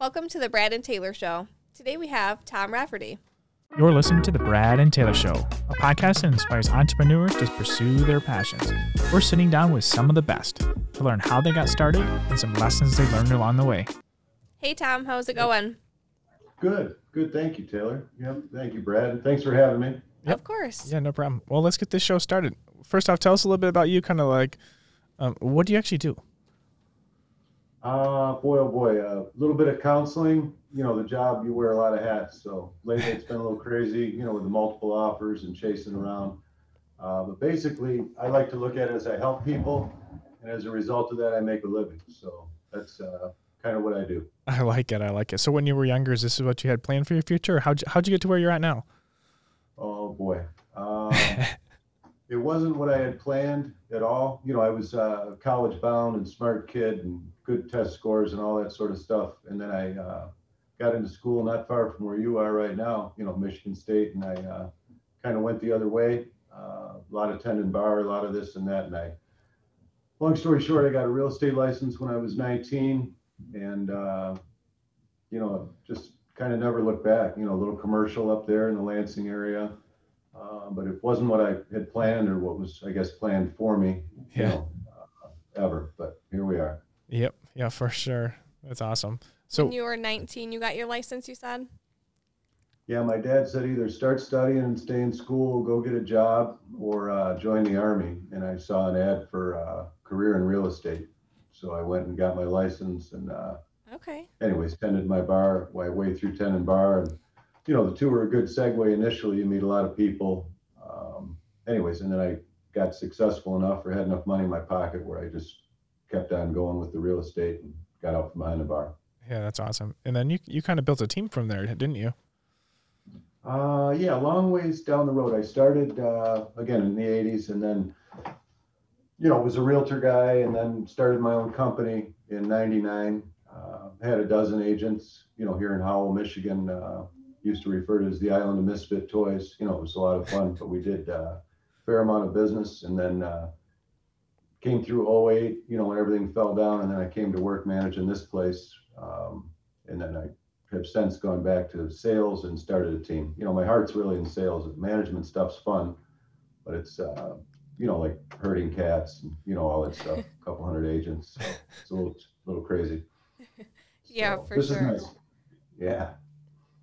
Welcome to the Brad and Taylor Show. Today we have Tom Rafferty. You're listening to The Brad and Taylor Show, a podcast that inspires entrepreneurs to pursue their passions. We're sitting down with some of the best to learn how they got started and some lessons they learned along the way. Hey, Tom, how's it going? Good, good. Thank you, Taylor. Yep, thank you, Brad. And thanks for having me. Yep. Of course. Yeah, no problem. Well, let's get this show started. First off, tell us a little bit about you, kind of like um, what do you actually do? Uh, boy, oh boy, a little bit of counseling. You know, the job, you wear a lot of hats. So lately it's been a little crazy, you know, with the multiple offers and chasing around. Uh, but basically, I like to look at it as I help people. And as a result of that, I make a living. So that's uh, kind of what I do. I like it. I like it. So when you were younger, is this what you had planned for your future? How'd you, how'd you get to where you're at now? Oh, boy. Um, it wasn't what I had planned at all. You know, I was uh, college bound and smart kid and good test scores and all that sort of stuff. And then I uh, got into school not far from where you are right now, you know, Michigan State, and I uh, kind of went the other way. Uh, a lot of tendon bar, a lot of this and that. And I, long story short, I got a real estate license when I was 19, and uh, you know, just kind of never looked back. You know, a little commercial up there in the Lansing area. Uh, but it wasn't what I had planned or what was, I guess, planned for me, you Yeah. know, uh, ever. But here we are. Yep. Yeah, for sure. That's awesome. So when you were 19, you got your license, you said? Yeah, my dad said either start studying and stay in school, go get a job, or uh, join the army. And I saw an ad for uh, career in real estate, so I went and got my license. And uh, Okay. anyways, tended my bar my way through tendon bar, and you know the two were a good segue initially. You meet a lot of people. Um, anyways, and then I got successful enough or had enough money in my pocket where I just kept on going with the real estate and got out from behind the bar. yeah, that's awesome. And then you you kind of built a team from there, didn't you? Uh, yeah, long ways down the road. I started uh, again in the '80s, and then, you know, was a realtor guy, and then started my own company in '99. Uh, had a dozen agents, you know, here in Howell, Michigan. Uh, used to refer to as the island of misfit toys. You know, it was a lot of fun, but we did uh, a fair amount of business, and then uh, came through 08, You know, when everything fell down, and then I came to work managing this place, um, and then I have since gone back to sales and started a team. You know, my heart's really in sales. Management stuff's fun, but it's uh, you know like herding cats and you know all that stuff. A couple hundred agents, so it's a little little crazy. Yeah, So for sure. Nice. Yeah.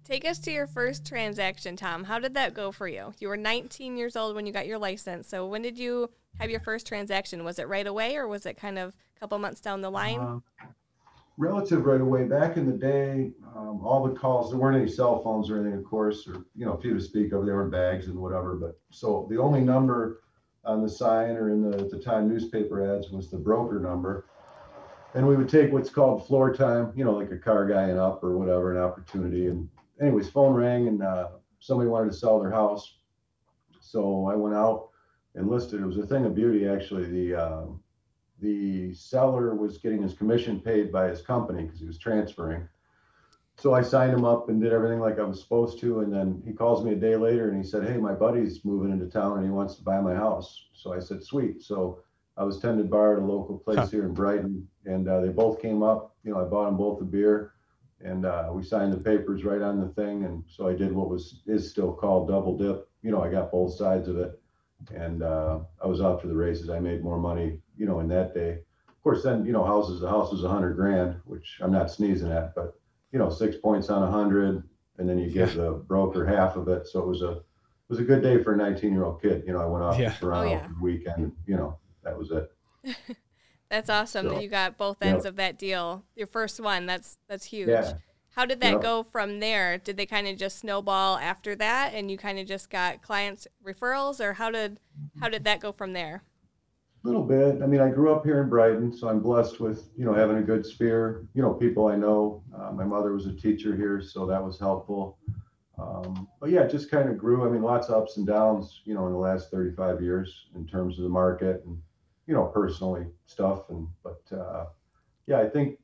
Take us to your first transaction, Tom. How did that go for you? You were 19 years old when you got your license. So when did you have your first transaction? Was it right away or was it kind of a couple months down the line? Um, relative right away. Back in the day, um, all the calls there weren't any cell phones or anything, of course, or you know, a few to speak of. There were bags and whatever. But so the only number on the sign or in the at the time newspaper ads was the broker number. And we would take what's called floor time, you know, like a car guy and up or whatever, an opportunity. And anyways, phone rang and uh, somebody wanted to sell their house. So I went out and listed. It was a thing of beauty, actually. The uh, the seller was getting his commission paid by his company because he was transferring. So I signed him up and did everything like I was supposed to. And then he calls me a day later and he said, Hey, my buddy's moving into town and he wants to buy my house. So I said, Sweet. So I was tended bar at a local place Huh. here in Brighton and uh, they both came up. You know, I bought them both a beer and uh, we signed the papers right on the thing. And so I did what was is still called double dip. You know, I got both sides of it and uh, I was off to the races. I made more money, you know, in that day. Of course, then you know, houses the house was a hundred grand, which I'm not sneezing at, but you know, six points on a hundred, and then you give the broker half of it. So it was a it was a good day for a 19 year old kid. You know, I went off Yeah. to Toronto Oh, yeah. for the weekend. You know, that was it. That's awesome that you got both yeah. ends of that deal. Your first one, that's that's huge. Yeah. How did that Yeah. go from there? Did they kind of just snowball after that and you kind of just got clients referrals or how did how did that go from there? A little bit. I mean, I grew up here in Brighton, so I'm blessed with you know having a good sphere. You know, people I know. Uh, my mother was a teacher here, so that was helpful. Um, but yeah, it just kind of grew. I mean, lots of ups and downs. You know, in the last 35 years in terms of the market and you know personally stuff. And but uh, yeah, I think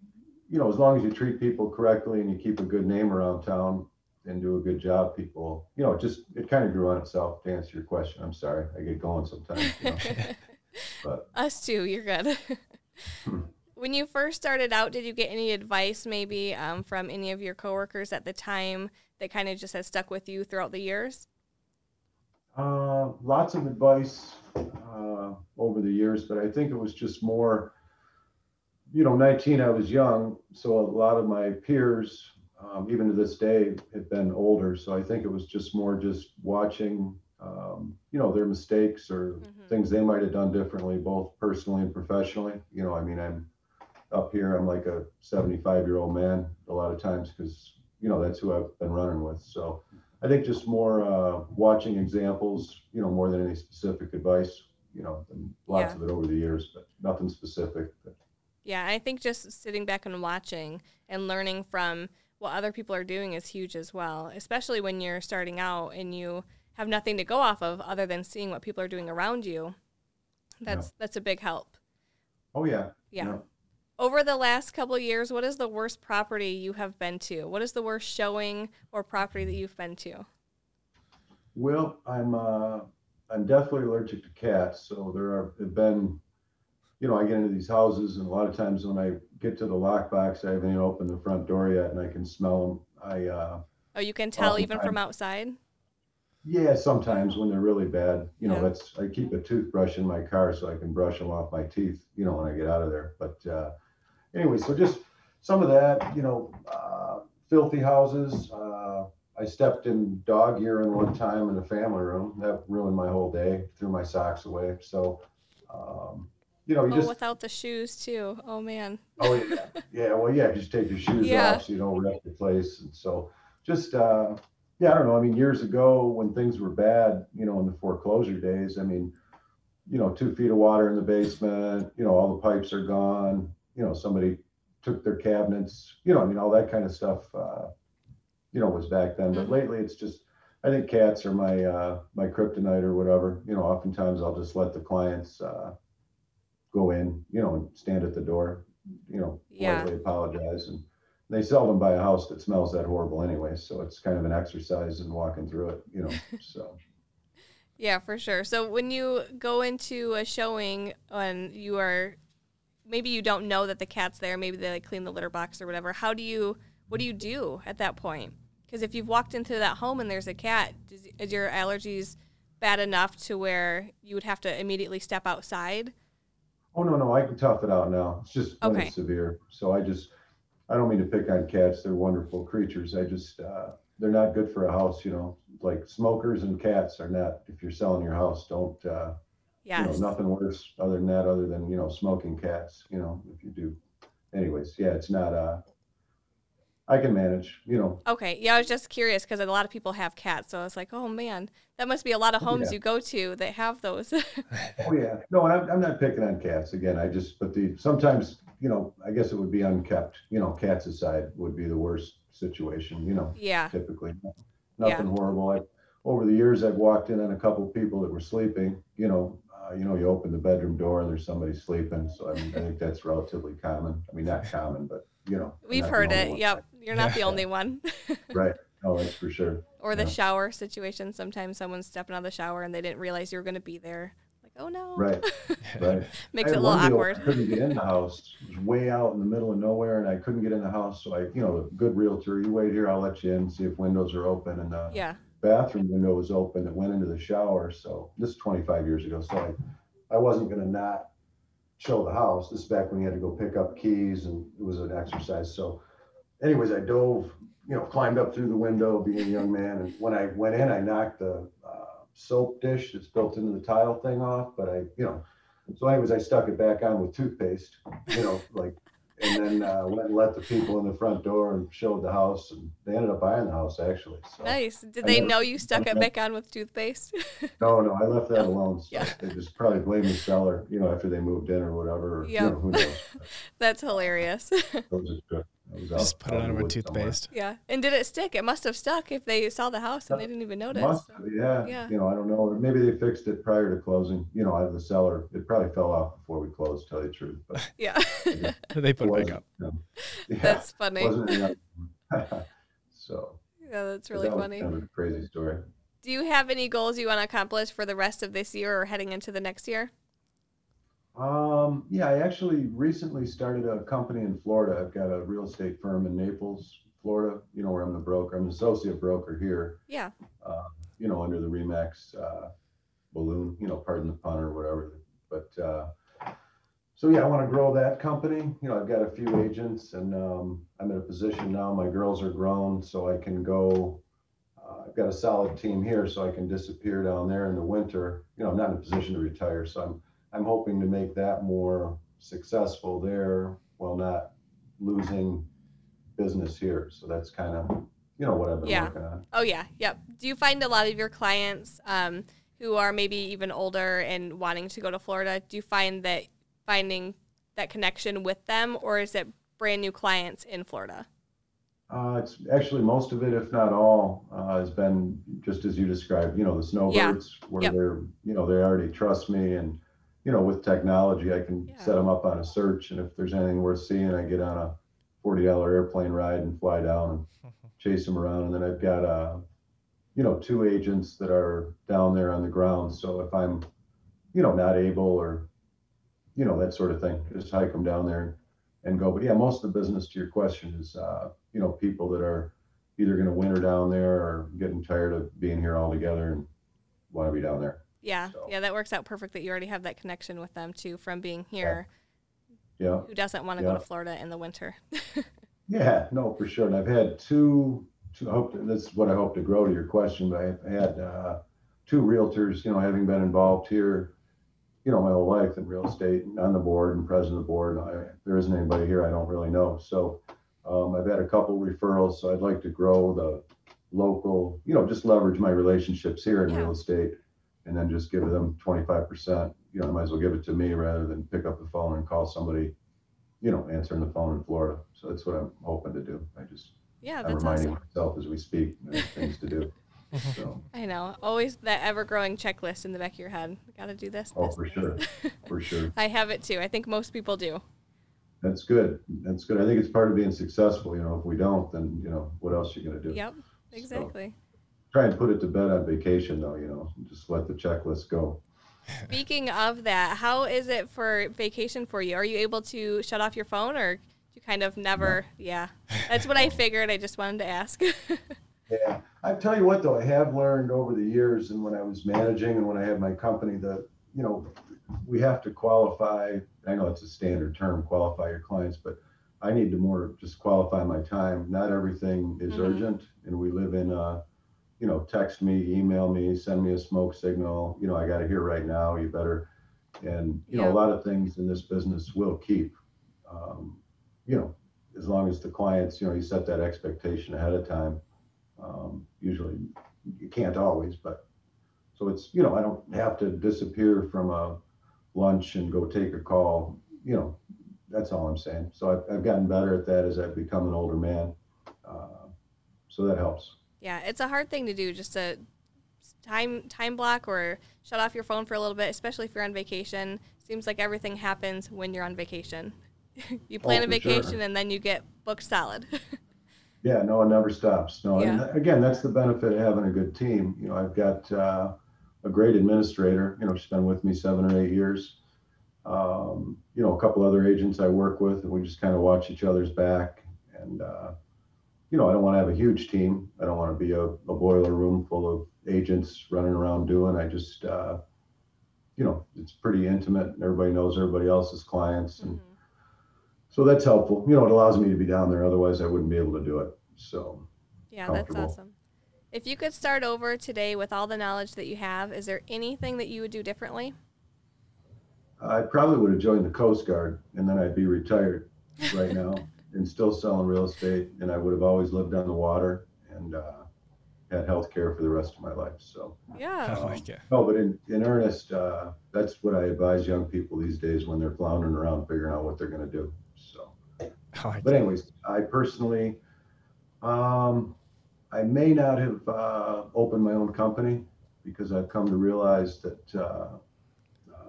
you know as long as you treat people correctly and you keep a good name around town and do a good job, people you know just it kind of grew on itself. To answer your question, I'm sorry, I get going sometimes. You know? But Us too, you're good. Hmm. When you first started out, did you get any advice maybe um, from any of your coworkers at the time that kind of just has stuck with you throughout the years? Uh, lots of advice uh, over the years, but I think it was just more, you know, 19, I was young. So a lot of my peers, um, even to this day, have been older. So I think it was just more just watching, um, you know, their mistakes or Mhm. things they might have done differently, both personally and professionally. You know, I mean, I'm up here, I'm like a 75 year old man a lot of times because, you know, that's who I've been running with. So I think just more uh, watching examples, you know, more than any specific advice, you know, and lots Yeah. of it over the years, but nothing specific. But Yeah, I think just sitting back and watching and learning from what other people are doing is huge as well, especially when you're starting out and you have nothing to go off of other than seeing what people are doing around you. That's that's a big help. oh yeah, Yeah. Over the last couple of years, what is the worst property you have been to? What is the worst showing or property that you've been to? Well, I'm uh, I'm definitely allergic to cats, so there are have been, you know, I get into these houses, and a lot of times when I get to the lockbox, I haven't even opened the front door yet, and I can smell them. I uh, Oh, you can tell even from outside? yeah, sometimes when they're really bad, you know, Yeah. that's I keep a toothbrush in my car so I can brush them off my teeth, you know, when I get out of there. But uh, anyway, so just some of that, you know, uh, filthy houses. Uh, I stepped in dog urine one time in the family room. That ruined my whole day. Threw my socks away. So, um, you know, you Oh, just without the shoes too. Oh man. oh yeah, yeah. Well, yeah, just take your shoes Yeah. off so you don't wreck the place. And so, just uh, yeah, I don't know. I mean, years ago when things were bad, you know, in the foreclosure days, I mean, you know, two feet of water in the basement. You know, all the pipes are gone. You know, somebody took their cabinets. You know, I mean, all that kind of stuff. Uh, you know, was back then. But Mhm. lately, it's just. I think cats are my uh, my kryptonite or whatever. You know, oftentimes I'll just let the clients uh, go in, you know, and stand at the door, you know, Yeah. politely apologize. And they seldom buy a house that smells that horrible anyway. So it's kind of an exercise in walking through it, you know. So Yeah, for sure. So when you go into a showing and you are maybe you don't know that the cat's there, maybe they like clean the litter box or whatever. How do you what do you do at that point? Because if you've walked into that home and there's a cat, does, is your allergies bad enough to where you would have to immediately step outside? oh no, no, I can tough it out now. It's just Okay. it's severe. So I just I don't mean to pick on cats. They're wonderful creatures. I just uh they're not good for a house, you know. Like smokers and cats are not if you're selling your house, don't uh Yes. you know, nothing worse other than that, other than, you know, smoking cats, you know, if you do. Anyways, yeah, it's not, uh, I can manage, you know, Okay. Yeah, I was just curious because a lot of people have cats, so I was like, oh man, that must be a lot of homes yeah. you go to that have those. oh yeah, no, and I'm, I'm not picking on cats again. I just, but the, sometimes, you know, I guess it would be unkept, you know, cats aside would be the worst situation, you know, yeah. typically. Yeah. Nothing horrible. I, over the years, I've walked in on a couple of people that were sleeping, you know, Uh, you know, you open the bedroom door and there's somebody sleeping. So I mean, I think that's relatively common. I mean, not common, but you know. We've heard it. one. Yep. You're not the only one. Right. Oh, that's for sure. or the Yeah. shower situation. Sometimes someone's stepping out of the shower and they didn't realize you were going to be there. Like, oh no. Right. Right. Makes it a little awkward. I couldn't get in the house. It was way out in the middle of nowhere, and I couldn't get in the house. So I, you know, good realtor, you wait here, I'll let you in, see if windows are open. And the Yeah. Bathroom window was open. It went into the shower. So this is 25 years ago. So I, I wasn't going to not show the house. This is back when you had to go pick up keys, and it was an exercise. So, anyways, I dove, you know, climbed up through the window, being a young man. And when I went in, I knocked the uh, soap dish that's built into the tile thing off. But I, you know, so anyways, I stuck it back on with toothpaste, you know, like, and then uh, went and let the people in the front door and showed the house, and they ended up buying the house actually. So. Nice. Did I they never- know you stuck it back on with toothpaste? No, no, I left that alone. So Yeah. They just probably blamed the seller, you know, after they moved in or whatever. Yeah. You know? That's hilarious. That was just good. That was Just out- put it out on with woods somewhere. toothpaste. yeah. And did it stick? It must have stuck if they saw the house and they didn't even notice. Must have, yeah. Yeah. You know, I don't know. Maybe they fixed it prior to closing. You know, I have the seller. It probably fell off before we closed, to tell you the truth. But Yeah. They put it back up. you um, know, yeah, That's funny. wasn't so Yeah, that's really that funny. Kind of a crazy story. Do you have any goals you want to accomplish for the rest of this year or heading into the next year? Um, yeah, I actually recently started a company in Florida. I've got a real estate firm in Naples, Florida, you know, where I'm the broker. I'm an associate broker here, Yeah. uh, you know, under the Re/MAX uh, balloon, you know, pardon the pun or whatever. But uh, so yeah, I want to grow that company. You know, I've got a few agents, and um, I'm in a position now. My girls are grown, so I can go. Uh, I've got a solid team here, so I can disappear down there in the winter. You know, I'm not in a position to retire, so I'm I'm hoping to make that more successful there while not losing business here. So that's kind of you know what I've been Yeah. working on. Oh yeah. Yep. Do you find a lot of your clients um, who are maybe even older and wanting to go to Florida? Do you find that finding that connection with them, or is it brand new clients in Florida? Uh, it's actually most of it, if not all, uh, has been just as you described. You know, the snowbirds, where Yep. they're, you know, they already trust me, and you know, with technology, I can Yeah. set them up on a search, and if there's anything worth seeing, I get on a forty dollar airplane ride and fly down and chase them around. And then I've got, uh, you know, two agents that are down there on the ground. So if I'm, you know, not able or, you know, that sort of thing, just hike them down there and go. But yeah, most of the business, to your question, is, uh, you know, people that are either going to winter down there or getting tired of being here altogether and want to be down there. Yeah. So- Yeah. That works out perfect. That you already have that connection with them too from being here. Yeah. Who doesn't want to go to Florida in the winter? Yeah, no, for sure. And I've had two, two, I hope, this is what I hope to grow to your question, but I've had uh, two realtors, you know, having been involved here, you know, my whole life in real estate and on the board and president of the board. I, there isn't anybody here, I don't really know. So um, I've had a couple referrals, so I'd like to grow the local, you know, just leverage my relationships here in Yeah. real estate and then just give them 25%. You know, I might as well give it to me rather than pick up the phone and call somebody you know, answering the phone in Florida. So that's what I'm hoping to do. I just, Yeah, I'm that's reminding awesome. myself as we speak, there's things to do. So, I know. Always that ever growing checklist in the back of your head. Got to do this. oh, this, for this. sure, for sure. I have it too. I think most people do. That's good. That's good. I think it's part of being successful. You know, if we don't, then, you know, what else are you gonna do? Yep. Exactly. Try and put it to bed on vacation though, you know, just let the checklist go. Speaking of that, how is it for vacation for you? Are you able to shut off your phone or do you kind of never? Yeah. That's what I figured. I just wanted to ask. Yeah, I tell you what though, I have learned over the years and when I was managing and when I had my company that, you know, we have to qualify, I know it's a standard term, qualify your clients, but I need to more just qualify my time. Not everything is Mhm. urgent and we live in a, you know, text me, email me, send me a smoke signal, you know, I got it here right now, you better. And, you know, a lot of things in this business will keep, um, you know, as long as the clients, you know, you set that expectation ahead of time. Um, usually you can't always, but so it's, you know, I don't have to disappear from a lunch and go take a call, you know, that's all I'm saying. So I've, I've gotten better at that as I've become an older man. Uh, so that helps. Yeah, it's a hard thing to do just to time time block or shut off your phone for a little bit, especially if you're on vacation. Seems like everything happens when you're on vacation. you plan Oh, a for sure. vacation and then you get booked solid. Yeah, no, it never stops. No, and Yeah. again, that's the benefit of having a good team. You know, I've got uh, a great administrator. You know, she's been with me seven or eight years. Um, you know, a couple other agents I work with, and we just kind of watch each other's back. And uh, you know, I don't want to have a huge team. I don't want to be a, a boiler room full of agents running around doing. I just, uh, you know, it's pretty intimate. Everybody knows everybody else's clients, and Mhm. so that's helpful. You know, it allows me to be down there. Otherwise, I wouldn't be able to do it. So. Yeah, that's awesome. If you could start over today with all the knowledge that you have, is there anything that you would do differently? I probably would have joined the Coast Guard and then I'd be retired right now and still selling real estate. And I would have always lived on the water and uh, had health care for the rest of my life. So, Yeah. I like it. no, but in, in earnest, uh, that's what I advise young people these days when they're floundering around figuring out what they're going to do. So, I like but it. anyways, I personally, um, I may not have uh, opened my own company because I've come to realize that uh,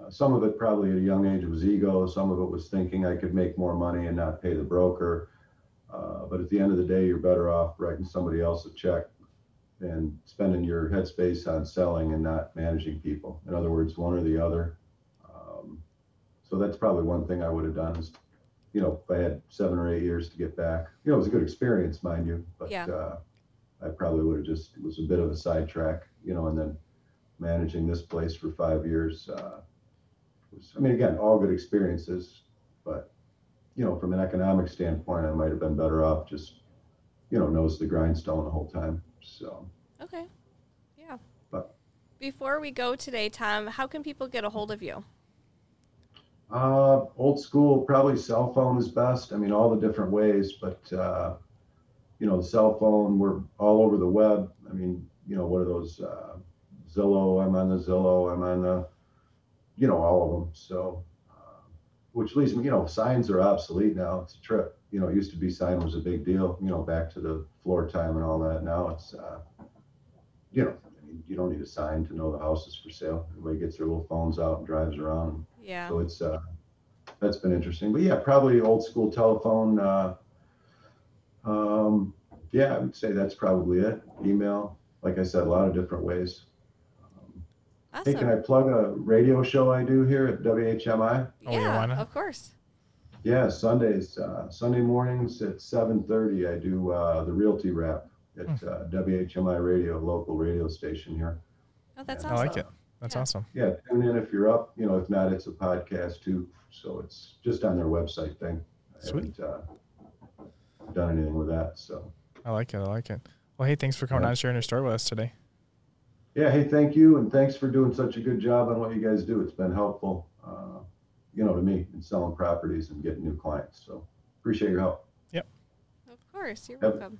some of it probably at a young age was ego. Some of it was thinking I could make more money and not pay the broker. Uh, but at the end of the day, you're better off writing somebody else a check and spending your headspace on selling and not managing people. In other words, one or the other. Um, So that's probably one thing I would have done is, you know, if I had seven or eight years to get back, you know, it was a good experience, mind you, but Yeah. uh, I probably would have just, it was a bit of a sidetrack, you know, and then managing this place for five years. Uh, was, I mean, again, all good experiences, but, you know, from an economic standpoint, I might have been better off just, you know, nose to the grindstone the whole time. So, Okay. Yeah. But- Before we go today, Tom, how can people get a hold of you? Uh, old school, probably cell phone is best. I mean, all the different ways, but uh, you know, the cell phone, we're all over the web. I mean, you know, what are those? Uh, Zillow. I'm on the Zillow. I'm on the, you know, all of them. So, uh, which leads me, you know, signs are obsolete now. It's a trip. You know, it used to be sign was a big deal. You know, back to the floor time and all that. Now it's, uh, you know, I mean, you don't need a sign to know the house is for sale. Everybody gets their little phones out and drives around. Yeah. So it's uh, that's been interesting. But yeah, probably old school telephone. Uh, um, yeah, I would say that's probably it. Email, like I said, a lot of different ways. Um, Hey, can I plug a radio show I do here at WHMI? Oh, yeah, yeah, why of course. Yeah, Sundays, uh, Sunday mornings at 7:30. I do uh, the Realty Wrap at uh, WHMI Radio, local radio station here. Oh, that's I awesome. I like it. That's Yeah. awesome. Yeah, tune in if you're up. You know, if not, it's a podcast too. So it's just on their website thing. I Sweet. haven't uh, done anything with that. So I like it. I like it. Well, hey, thanks for coming Yeah. on and sharing your story with us today. Yeah, hey, thank you, and thanks for doing such a good job on what you guys do. It's been helpful, uh, you know, to me in selling properties and getting new clients. So appreciate your help. Yep. Of course. You're Yep. welcome.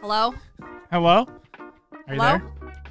Hello? Hello? Are you Hello? there?